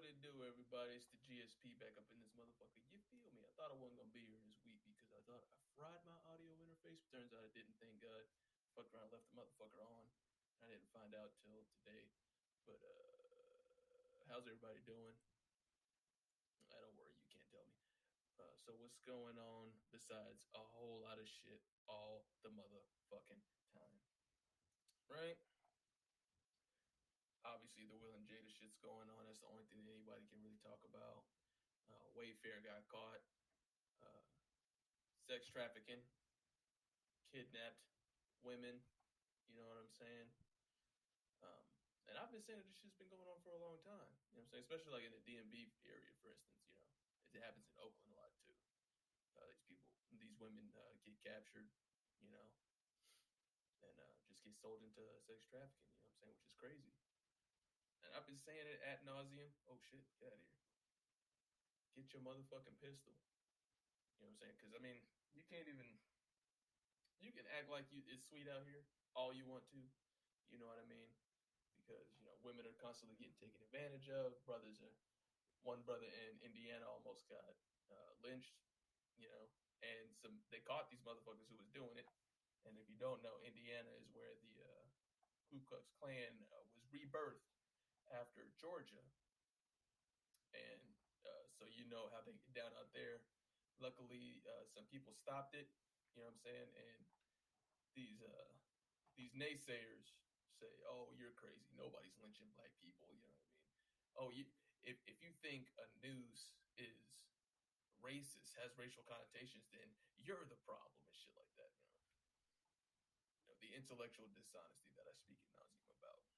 What it do, everybody? It's the GSP back up in this motherfucker. You feel me? I thought I wasn't gonna be here this week because I thought I fried my audio interface. But turns out I didn't. Thank God. Fucked around, left the motherfucker on. I didn't find out till today. But uh, how's everybody doing? I don't worry, you can't tell me. Uh, so what's going on besides a whole lot of shit all the motherfucking time, right? The Will and Jada shit's going on. That's the only thing that anybody can really talk about. Uh, Wayfair got caught. Uh, sex trafficking, kidnapped women. You know what I'm saying? Um, and I've been saying that this shit's been going on for a long time. You know what I'm saying? Especially like in the DMV area, for instance. You know, it happens in Oakland a lot too. Uh, these people, these women uh, get captured. You know, and uh, just get sold into sex trafficking. You know what I'm saying? Which is crazy. I've been saying it at nauseum. Oh shit, get out of here. Get your motherfucking pistol. You know what I'm saying? Because I mean, you can't even. You can act like you it's sweet out here all you want to. You know what I mean? Because you know women are constantly getting taken advantage of. Brothers are. One brother in Indiana almost got uh, lynched. You know, and some they caught these motherfuckers who was doing it. And if you don't know, Indiana is where the uh, Ku Klux Klan uh, was rebirthed after Georgia, and uh, so you know how they get down out there. Luckily, uh, some people stopped it. You know what I'm saying? And these uh, these naysayers say, "Oh, you're crazy. Nobody's lynching black people." You know what I mean? Oh, you if if you think a news is racist, has racial connotations, then you're the problem and shit like that. You know, you know the intellectual dishonesty that I speak at nauseum about.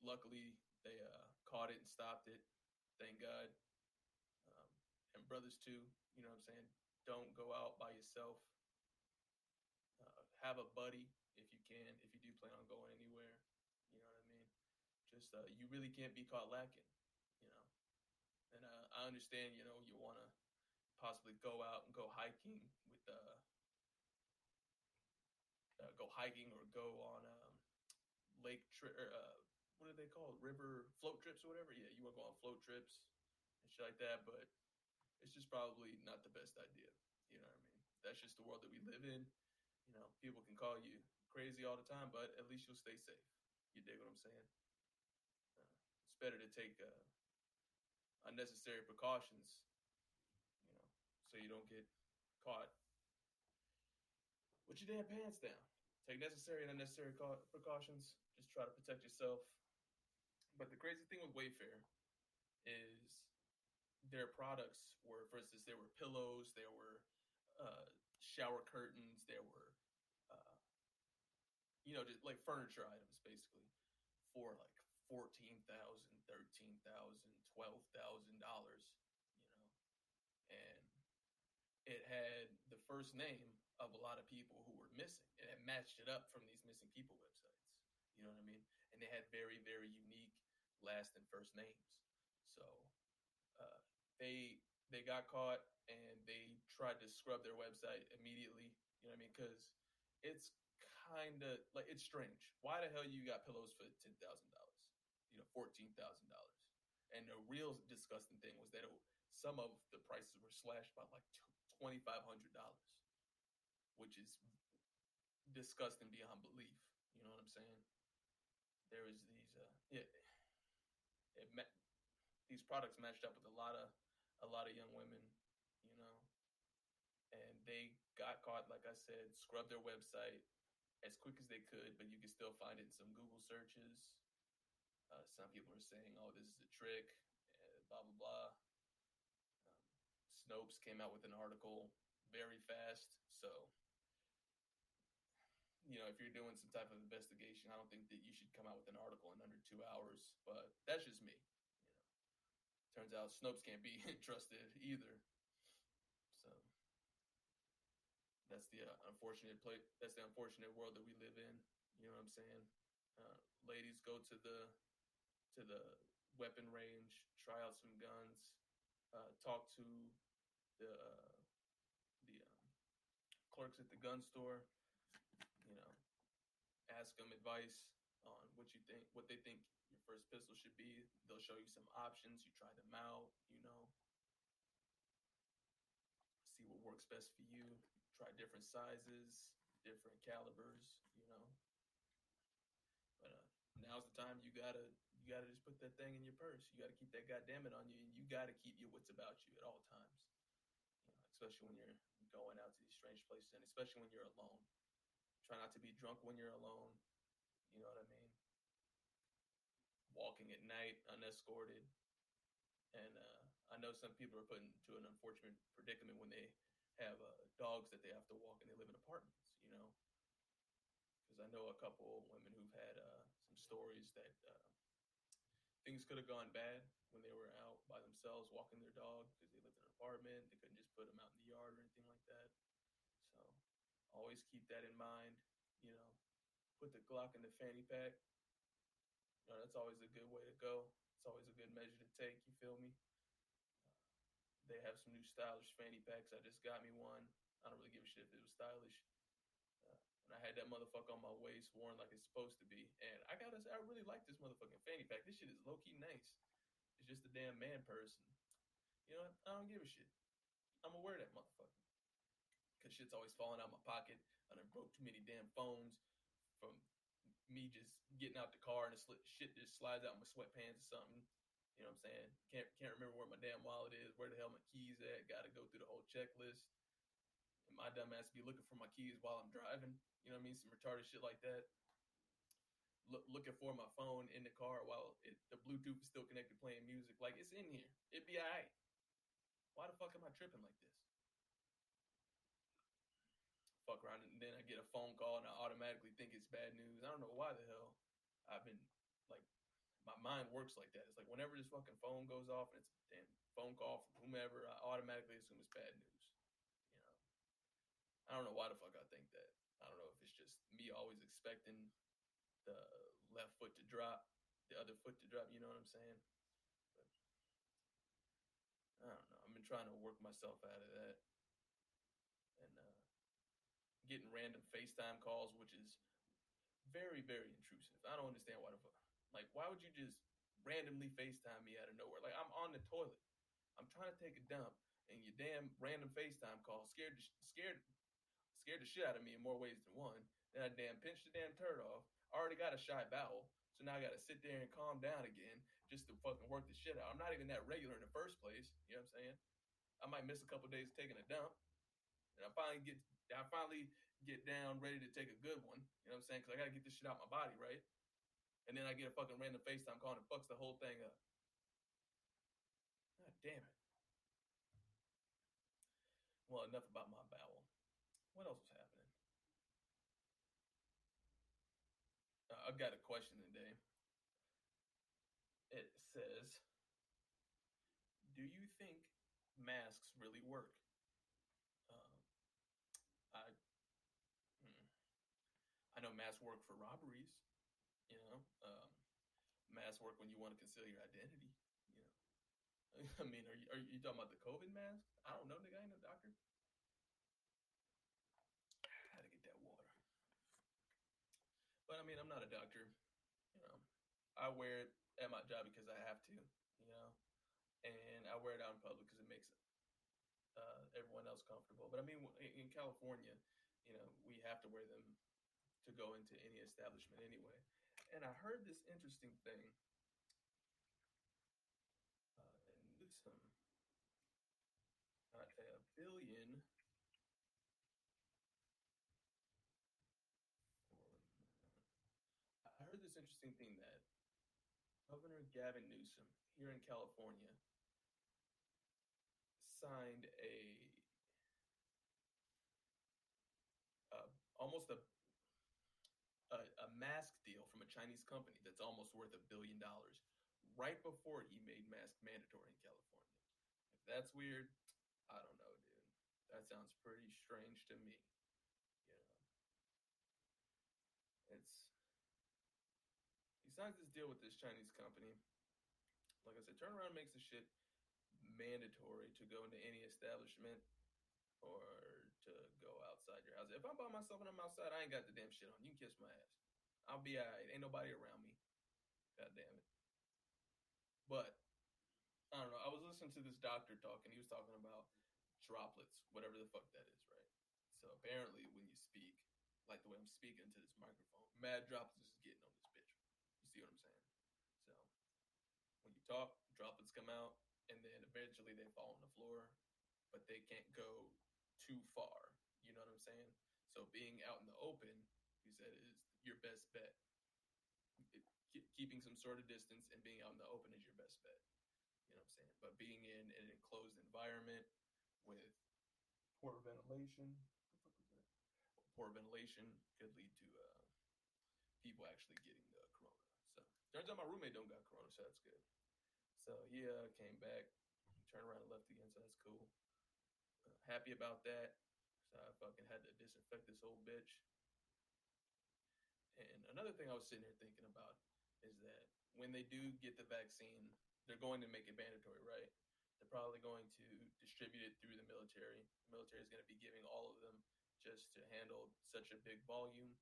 Luckily, they uh, caught it and stopped it. Thank God. Um, and brothers too. You know what I'm saying? Don't go out by yourself. Uh, have a buddy if you can. If you do plan on going anywhere, you know what I mean. Just uh, you really can't be caught lacking. You know. And uh, I understand. You know you want to possibly go out and go hiking with uh, uh, go hiking or go on um, lake trip. Uh, what are they called? River float trips or whatever. Yeah, you want to go on float trips and shit like that. But it's just probably not the best idea. You know what I mean? That's just the world that we live in. You know, people can call you crazy all the time, but at least you'll stay safe. You dig what I'm saying? Uh, it's better to take uh, unnecessary precautions, you know, so you don't get caught with your damn pants down. Take necessary and unnecessary precautions. Just try to protect yourself. But the crazy thing with Wayfair is their products were, for instance, there were pillows, there were uh, shower curtains, there were, uh, you know, just like furniture items basically for like fourteen thousand, thirteen thousand, twelve thousand dollars, you know, and it had the first name of a lot of people who were missing. and It matched it up from these missing people websites. You know what I mean? And they had very, very unique last and first names. So uh, they they got caught and they tried to scrub their website immediately. You know what I mean? Because it's kind of like it's strange. Why the hell you got pillows for ten thousand dollars? You know, fourteen thousand dollars. And the real disgusting thing was that it, some of the prices were slashed by like twenty five hundred dollars, which is disgusting beyond belief. You know what I'm saying? There was these, uh, yeah, it met these products matched up with a lot of a lot of young women, you know, and they got caught. Like I said, scrubbed their website as quick as they could, but you can still find it in some Google searches. Uh, some people are saying, "Oh, this is a trick," blah blah blah. Um, Snopes came out with an article very fast, so you know, if you're doing some type of investigation, I don't think that you should come out with an article in under two hours. But that's just me. You know, turns out Snopes can't be trusted either. So that's the uh, unfortunate play. That's the unfortunate world that we live in. You know what I'm saying? Uh, ladies, go to the to the weapon range, try out some guns, uh, talk to the uh, the um, clerks at the gun store ask them advice on what you think, what they think your first pistol should be. They'll show you some options. You try them out. You know, see what works best for you. Try different sizes, different calibers. You know, but uh, now's the time you gotta you gotta just put that thing in your purse. You gotta keep that goddamn it on you, and you gotta keep your wits about you at all times. You know, especially when you're going out to these strange places, and especially when you're alone. Try not to be drunk when you're alone. You know what I mean? Walking at night unescorted, and uh, I know some people are put into an unfortunate predicament when they have uh, dogs that they have to walk and they live in apartments. You know, because I know a couple women who've had uh, some stories that uh, things could have gone bad when they were out by themselves walking their dog because they lived in an apartment. They couldn't just put them out in the yard or anything like that. Always keep that in mind. You know, put the Glock in the fanny pack. You know, that's always a good way to go. It's always a good measure to take. You feel me? They have some new stylish fanny packs. I just got me one. I don't really give a shit if it was stylish. Uh, and I had that motherfucker on my waist, worn like it's supposed to be. And I gotta say, I really like this motherfucking fanny pack. This shit is low key nice. It's just a damn man person. You know, what? I don't give a shit. I'm gonna wear that motherfucker. Cause shit's always falling out my pocket. I done broke too many damn phones from me just getting out the car and the shit just slides out my sweatpants or something. You know what I'm saying? Can't can't remember where my damn wallet is, where the hell my keys at. Got to go through the whole checklist. And my dumb ass be looking for my keys while I'm driving. You know what I mean? Some retarded shit like that. Look, looking for my phone in the car while it, the Bluetooth is still connected, playing music. Like it's in here. It'd be alright. Why the fuck am I tripping like this? Fuck around and then I get a phone call and I automatically think it's bad news. I don't know why the hell I've been like my mind works like that. It's like whenever this fucking phone goes off and it's a damn phone call from whomever, I automatically assume it's bad news. You know, I don't know why the fuck I think that. I don't know if it's just me always expecting the left foot to drop, the other foot to drop. You know what I'm saying? I don't know. I've been trying to work myself out of that, getting random FaceTime calls, which is very, very intrusive. I don't understand why the fuck. Like, why would you just randomly FaceTime me out of nowhere? Like, I'm on the toilet. I'm trying to take a dump, and your damn random FaceTime call scared scared scared the shit out of me in more ways than one. Then I damn pinched the damn turd off. I already got a shy bowel, so now I got to sit there and calm down again just to fucking work the shit out. I'm not even that regular in the first place. You know what I'm saying? I might miss a couple days taking a dump, and I finally get I finally get down ready to take a good one. You know what I'm saying? Because I got to get this shit out my body, right? And then I get a fucking random FaceTime call and fucks the whole thing up. God damn it. Well, enough about my bowel. What else was happening? Uh, I've got a question today. It says, "Do you think masks really work?" Um, I, mm, I masks work for robberies. You know, um, masks work when you want to conceal your identity. You know, I mean, are you are you talking about the COVID mask? I don't know, nigga. I ain't no doctor. Had to get that water. But I mean, I'm not a doctor. You know, I wear it at my job because I have to. You know, and I wear it out in public because it makes uh, everyone else comfortable. But I mean, in in California, you know, we have to wear them to go into any establishment anyway. And I heard this interesting thing. Uh, and this um, uh, a billion. I heard this interesting thing that Governor Gavin Newsom here in California signed a uh, almost a mask deal from a Chinese company that's almost worth a billion dollars right before he made mask mandatory in California. If that's weird, I don't know, dude. That sounds pretty strange to me. Know, it's he signs this deal with this Chinese company. Like I said, turnaround makes the shit mandatory to go into any establishment or to go outside your house. If I'm by myself and I'm outside, I ain't got the damn shit on. You can kiss my ass. I'll be alright. Ain't nobody around me. God damn it. But I don't know. I was listening to this doctor talk, and he was talking about droplets, whatever the fuck that is, right? So apparently, when you speak, like the way I'm speaking to this microphone, mad droplets is getting on this bitch. You see what I'm saying? So when you talk, droplets come out, and then eventually they fall on the floor, but they can't go too far. You know what I'm saying? So being out in the open, he said, is your best bet. Keeping some sort of distance and being out in the open is your best bet. You know what I'm saying? But being in an enclosed environment with poor ventilation, poor ventilation could lead to uh, people actually getting the corona. So turns out my roommate don't got corona, so that's good. So he uh, came back, turned around and left again, so that's cool. Uh, happy about that. So I fucking had to disinfect this whole bitch. And another thing I was sitting here thinking about is that when they do get the vaccine, they're going to make it mandatory, right? They're probably going to distribute it through the military. The military is going to be giving all of them just to handle such a big volume.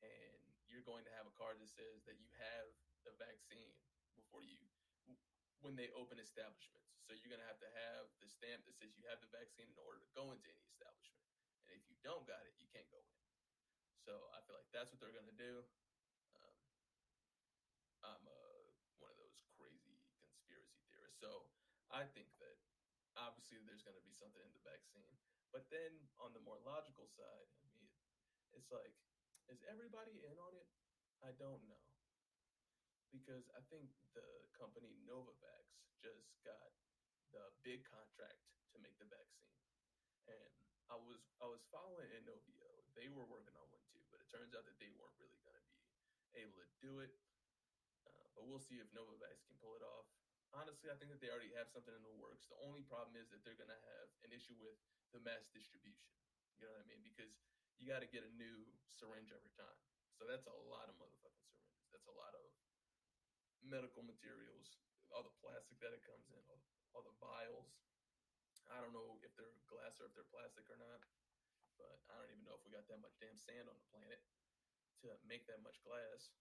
And you're going to have a card that says that you have the vaccine before you, when they open establishments. So you're going to have to have the stamp that says you have the vaccine in order to go into any establishment. And if you don't got it, you can't go in. So I feel like that's what they're going to do. Um, I'm uh, one of those crazy conspiracy theorists. So I think that obviously there's going to be something in the vaccine. But then on the more logical side, I mean, it's like, is everybody in on it? I don't know. Because I think the company Novavax just got the big contract to make the vaccine. And I was I was following Inovio. They were working on turns out that they weren't really going to be able to do it. Uh, but we'll see if Novavax can pull it off. Honestly, I think that they already have something in the works. The only problem is that they're going to have an issue with the mass distribution. You know what I mean? Because you got to get a new syringe every time. So that's a lot of motherfucking syringes. That's a lot of medical materials, all the plastic that it comes in, all, all the vials. I don't know if they're glass or if they're plastic or not, but I don't even know if we got that much damn sand on the planet to make that much glass.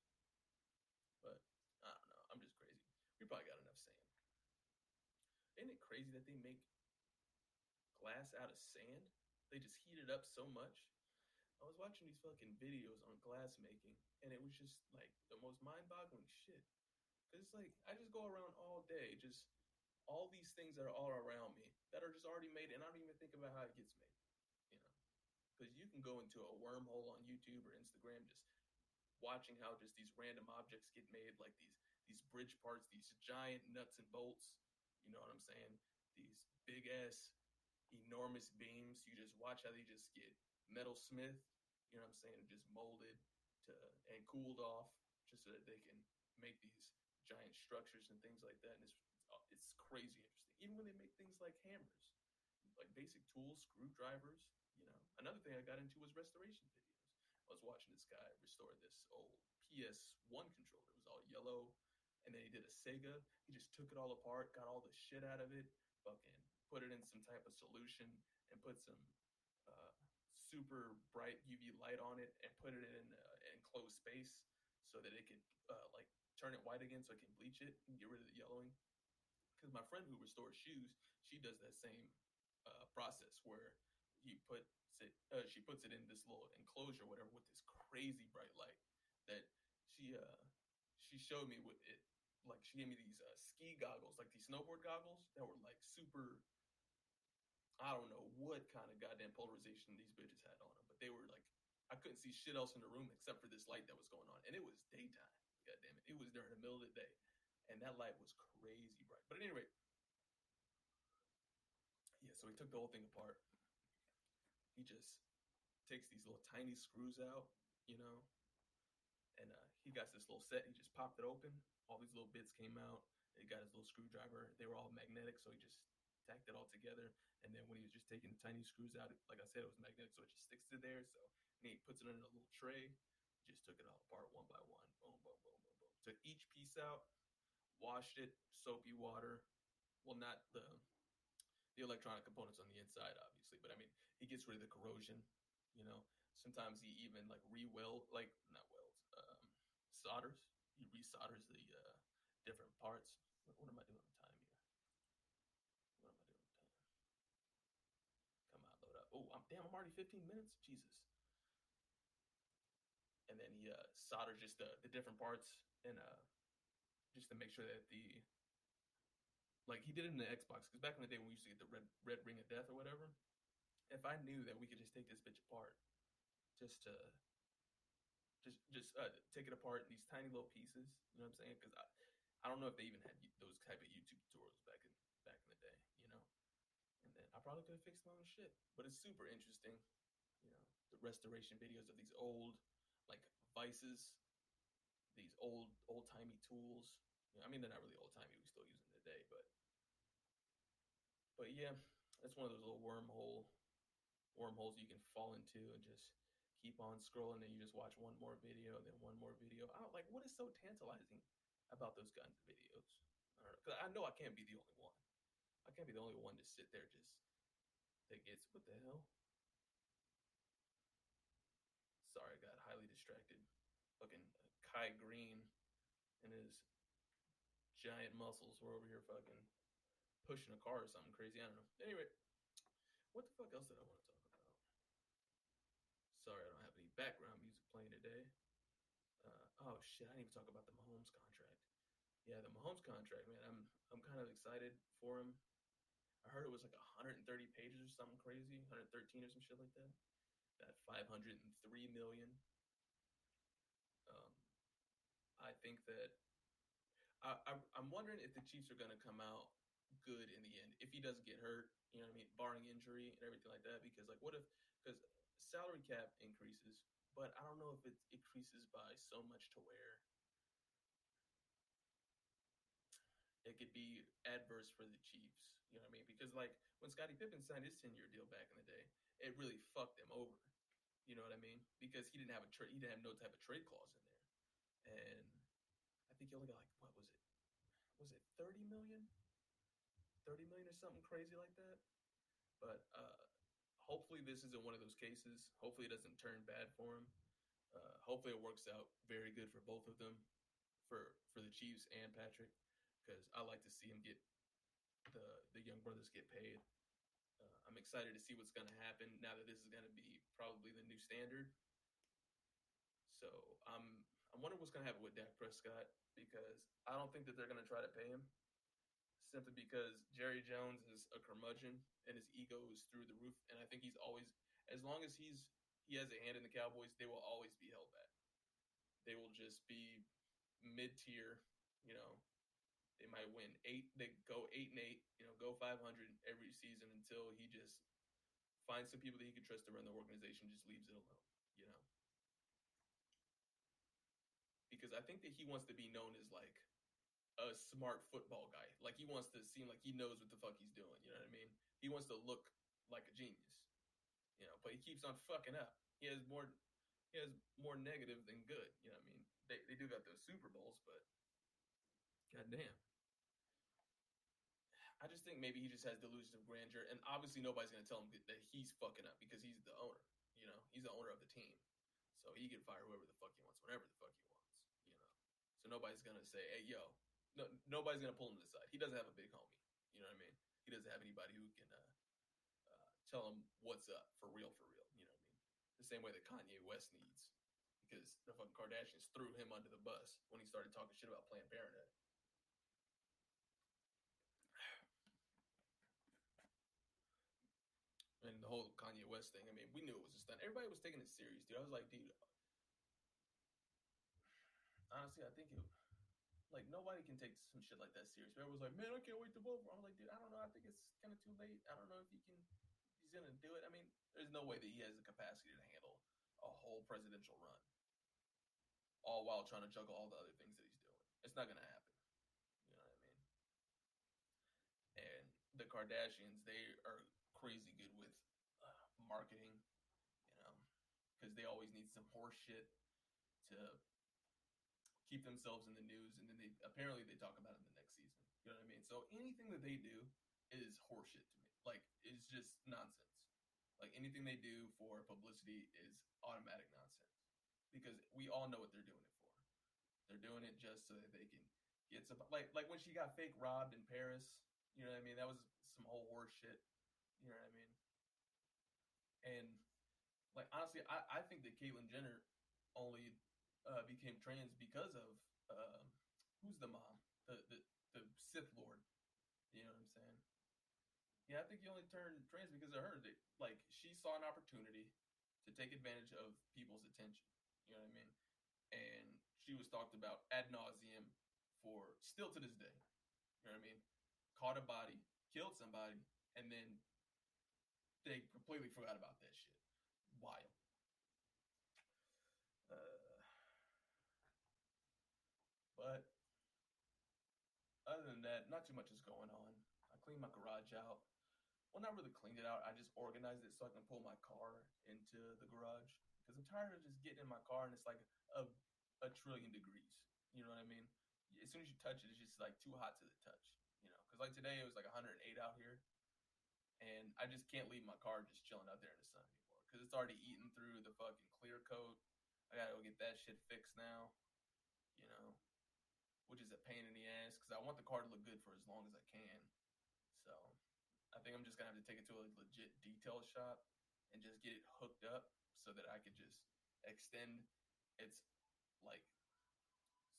But I don't know. I'm just crazy. We probably got enough sand. Isn't it crazy that they make glass out of sand? They just heat it up so much. I was watching these fucking videos on glass making, and it was just like the most mind boggling shit. Cause it's like I just go around all day, just all these things that are all around me that are just already made, and I don't even think about how it gets made. Because you can go into a wormhole on YouTube or Instagram, just watching how just these random objects get made, like these these bridge parts, these giant nuts and bolts. You know what I'm saying? These big ass, enormous beams. You just watch how they just get metal smith. You know what I'm saying? Just molded to and cooled off, just so that they can make these giant structures and things like that. And it's uh, it's crazy interesting. Even when they make things like hammers, like basic tools, screwdrivers. Another thing I got into was restoration videos. I was watching this guy restore this old PS1 controller. It was all yellow, and then he did a Sega. He just took it all apart, got all the shit out of it, fucking put it in some type of solution, and put some uh, super bright UV light on it, and put it in an enclosed space so that it could uh, like turn it white again, so it can bleach it and get rid of the yellowing. Because my friend who restores shoes, she does that same uh, process where he puts it, uh, she puts it in this little enclosure, whatever, with this crazy bright light that she uh she showed me with it. Like she gave me these uh, ski goggles, like these snowboard goggles that were like super. I don't know what kind of goddamn polarization these bitches had on them, but they were like I couldn't see shit else in the room except for this light that was going on, and it was daytime. God damn it, it was during the middle of the day, and that light was crazy bright. But at any rate, yeah. So we took the whole thing apart. He just takes these little tiny screws out, you know, and uh, he got this little set. He just popped it open. All these little bits came out. He got his little screwdriver. They were all magnetic, so he just tacked it all together. And then when he was just taking the tiny screws out, like I said, it was magnetic, so it just sticks to there. So and he puts it in a little tray. Just took it all apart one by one. Boom, boom, boom, boom, boom. Took each piece out, washed it, soapy water. Well, not the the electronic components on the inside, obviously. But I mean, he gets rid of the corrosion. You know, sometimes he even like re-will, like not welds, um, solders. He resolders the uh, different parts. What, what, am I doing on time here? What am I doing on time? Come on, load up. Oh, I'm damn. I'm already 15 minutes. Jesus. And then he uh, solders just the, the different parts and uh, just to make sure that the like he did it in the Xbox because back in the day when we used to get the red red ring of death or whatever, if I knew that we could just take this bitch apart, just to just just uh, take it apart in these tiny little pieces, you know what I'm saying? Because I I don't know if they even had those type of YouTube tutorials back in back in the day, you know. And then I probably could have fixed my own shit, but it's super interesting, you know, the restoration videos of these old like vices, these old old timey tools. You know, I mean, they're not really old timey; we still use but but yeah, that's one of those little wormhole wormholes you can fall into and just keep on scrolling and you just watch one more video, then one more video. I don't like what is so tantalizing about those kinds of videos. I Cause I know I can't be the only one. I can't be the only one to sit there just that gets what the hell. Sorry, I got highly distracted. Fucking uh, Kai Greene and his giant muscles were over here fucking pushing a car or something crazy. I don't know. Anyway, what the fuck else did I want to talk about? Sorry, I don't have any background music playing today. Uh, oh shit, I didn't even talk about the Mahomes contract. Yeah, the Mahomes contract, man. I'm I'm kind of excited for him. I heard it was like 130 pages or something crazy, 113 or some shit like that. That 503 million. Um, I think that I, I I'm wondering if the Chiefs are gonna come out good in the end if he doesn't get hurt. You know what I mean, barring injury and everything like that. Because like, what if because salary cap increases, but I don't know if it increases by so much to where it could be adverse for the Chiefs. You know what I mean? Because like when Scottie Pippen signed his ten year deal back in the day, it really fucked them over. You know what I mean? Because he didn't have a trade, he didn't have no type of trade clause in there, and think he only got like what was it? Was it thirty million? Thirty million or something crazy like that. But uh, hopefully this isn't one of those cases. Hopefully it doesn't turn bad for him. Uh, hopefully it works out very good for both of them, for for the Chiefs and Patrick, because I like to see him get the the young brothers get paid. Uh, I'm excited to see what's going to happen now that this is going to be probably the new standard. So I'm I'm wondering what's going to happen with Dak Prescott because I don't think that they're going to try to pay him simply because Jerry Jones is a curmudgeon and his ego is through the roof. And I think he's always, as long as he's he has a hand in the Cowboys, they will always be held back. They will just be mid tier. You know, they might win eight. They go eight and eight. You know, go five hundred every season until he just finds some people that he can trust to run the organization. Just leaves it alone. You know, because I think that he wants to be known as like a smart football guy. Like he wants to seem like he knows what the fuck he's doing. You know what I mean? He wants to look like a genius. You know, but he keeps on fucking up. He has more he has more negative than good. You know what I mean? They they do got those Super Bowls, but goddamn. I just think maybe he just has delusions of grandeur, and obviously nobody's gonna tell him that he's fucking up because he's the owner. You know, he's the owner of the team, so he can fire whoever the fuck he wants, whenever the fuck he wants. Nobody's gonna say, "Hey, yo, no, nobody's gonna pull him to the side. He doesn't have a big homie. You know what I mean? He doesn't have anybody who can uh, uh, tell him what's up for real, for real. You know what I mean? The same way that Kanye West needs, because the fucking Kardashians threw him under the bus when he started talking shit about Planned Parenthood. And the whole Kanye West thing, I mean, we knew it was a stunt. Everybody was taking it serious, dude. I was like, dude, honestly, I think it like nobody can take some shit like that serious. Everyone's like, man, I can't wait to vote for. I'm like, dude, I don't know. I think it's kind of too late. I don't know if he can. He's gonna do it. I mean, there's no way that he has the capacity to handle a whole presidential run, all while trying to juggle all the other things that he's doing. It's not gonna happen. You know what I mean? And the Kardashians, they are crazy good with uh, marketing. You know, because they always need some horse shit to keep themselves in the news, and then they apparently they talk about it in the next season. You know what I mean? So anything that they do is horseshit to me. Like it's just nonsense. Like anything they do for publicity is automatic nonsense because we all know what they're doing it for. They're doing it just so that they can get some like like when she got fake robbed in Paris. You know what I mean? That was some whole horseshit. You know what I mean? And like honestly, I, I think that Caitlyn Jenner only uh, became trans because of um, who's the mom, the, the the Sith Lord. You know what I'm saying? Yeah, I think he only turned trans because of her. They- Like she saw an opportunity to take advantage of people's attention. You know what I mean? And she was talked about ad nauseum for still to this day. You know what I mean? Caught a body, killed somebody, and then they completely forgot about that shit. Wild. But other than that, not too much is going on. I cleaned my garage out. Well, not really cleaned it out. I just organized it so I can pull my car into the garage because I'm tired of just getting in my car and it's like a a trillion degrees. You know what I mean? As soon as you touch it, it's just like too hot to the touch. You know, because like today it was like 108 out here, and I just can't leave my car just chilling out there in the sun anymore because it's already eaten through the fucking clear coat. I gotta go get that shit fixed now. You know, which is a pain in the ass because I want the car to look good for as long as I can. So I think I'm just gonna have to take it to a legit detail shop and just get it hooked up so that I could just extend its like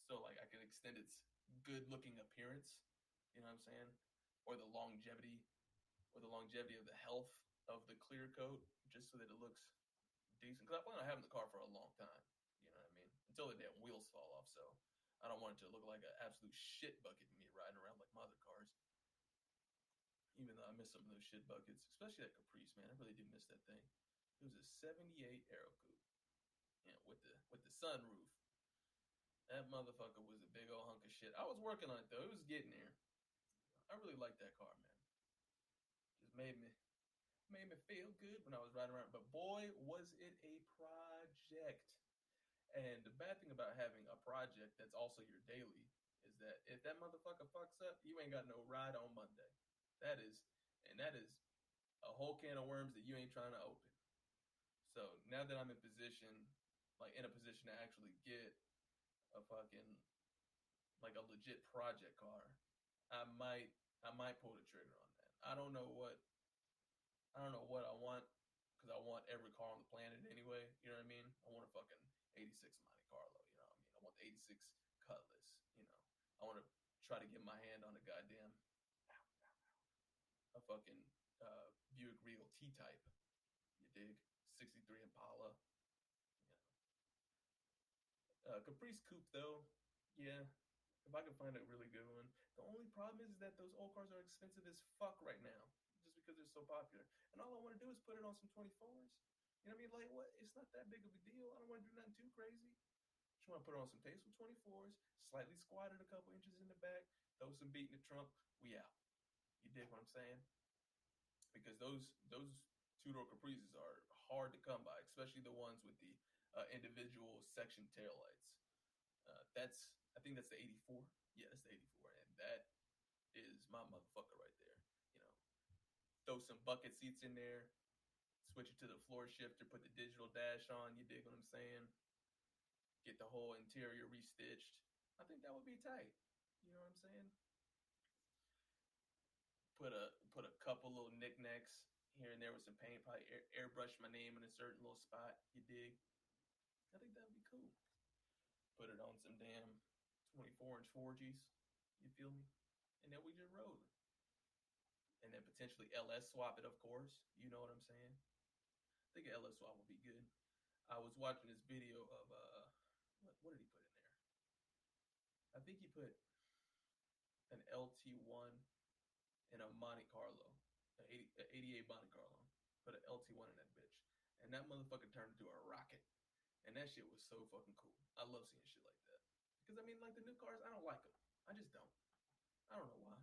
so like I can extend its good looking appearance, you know what I'm saying? Or the longevity or the longevity of the health of the clear coat just so that it looks decent. Because I plan on having the car for a long time, you know what I mean? Until the damn wheels fall off, so I don't want it to look like an absolute shit bucket me riding around like my other cars. Even though I miss some of those shit buckets, especially that Caprice, man. I really do miss that thing. It was a 78 Aero Coupe. Yeah, with the with the sunroof. That motherfucker was a big old hunk of shit. I was working on it though. It was getting there. I really liked that car, man. Just made me made me feel good when I was riding around. But boy, was it a project. And the bad thing about having a project that's also your daily is that if that motherfucker fucks up, you ain't got no ride on Monday. That is, and that is a whole can of worms that you ain't trying to open. So now that I'm in position, like in a position to actually get a fucking like a legit project car, I might I might pull the trigger on that. I don't know what I don't know what I want because I want every car on the planet anyway. You know what I mean? I want a fucking '86 Monte Carlo. You know what I mean? I want the '86 Cutlass. You know, I want to try to get my hand on a goddamn a fucking uh, Buick Regal T Type. You dig? '63 Impala. Uh, Caprice Coupe though, yeah. If I can find a really good one. The only problem is that those old cars are expensive as fuck right now, just because they're so popular. And all I want to do is put it on some 24s. Know what I mean? Like what? It's not that big of a deal. I don't want to do nothing too crazy. Just want to put on some tasteful 24s, slightly squatted a couple inches in the back, throw some beat in the trunk. We out. You dig what I'm saying? Because those those two door Caprices are hard to come by, especially the ones with the uh, individual section taillights. Uh, that's I think that's the 84. Yeah, that's the 84, and that is my motherfucker right there. You know, throw some bucket seats in there, switch it to the floor shifter, put the digital dash on. You dig what I'm saying? Get the whole interior restitched. I think that would be tight. You know what I'm saying? Put a put a couple little knickknacks here and there with some paint. Probably air, airbrush my name in a certain little spot. You dig? I think that would be cool. Put it on some damn 24 inch 4Gs. You feel me? And then we just rolling. And then potentially LS swap it, of course. You know what I'm saying? I think an LS swap would be good. I was watching this video of uh, what, what did he put in there? I think he put an LT1 in a Monte Carlo, an 80, an 88 Monte Carlo. Put an LT1 in that bitch, and that motherfucker turned into a rocket. And that shit was so fucking cool. I love seeing shit like that. Because I mean, like the new cars, I don't like them. I just don't. I don't know why.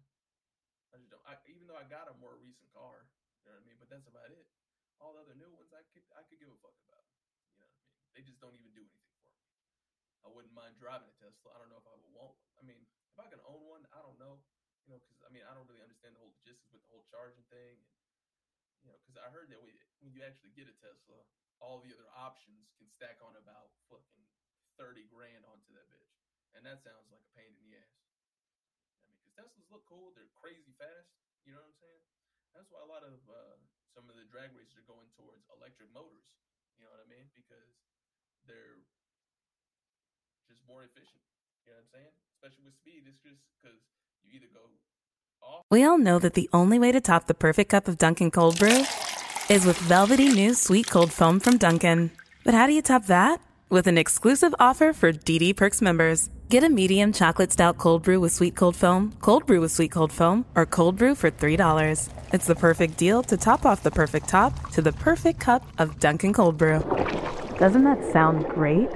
I just don't. I, even though I got a more recent car, you know what I mean. But that's about it. All the other new ones, I could I could give a fuck about. You know what I mean? They just don't even do anything for me. I wouldn't mind driving a Tesla. I don't know if I would want one. I mean, if I can own one, I don't know. You know, because I mean, I don't really understand the whole logistics with the whole charging thing. And, you know, because I heard that when when you actually get a Tesla, all the other options can stack on about fucking 30 grand onto that bitch. And that sounds like a pain in the ass. I mean, because Teslas look cool, they're crazy fast. You know what I'm saying? That's why a lot of uh, some of the drag races are going towards electric motors. You know what I mean? Because they're just more efficient. You know what I'm saying? Especially with speed, it's just because you either go off. We all know that the only way to top the perfect cup of Dunkin' Cold Brew is with velvety new sweet cold foam from Dunkin'. But how do you top that? With an exclusive offer for DD Perks members. Get a medium chocolate stout cold brew with sweet cold foam, cold brew with sweet cold foam, or cold brew for $3. It's the perfect deal to top off the perfect top to the perfect cup of Dunkin' Cold Brew. Doesn't that sound great?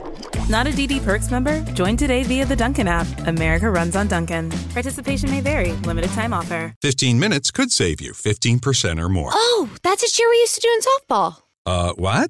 Not a DD Perks member? Join today via the Dunkin' app. America runs on Dunkin'. Participation may vary. Limited time offer. 15 minutes could save you 15% or more. Oh, that's a cheer we used to do in softball. Uh, what?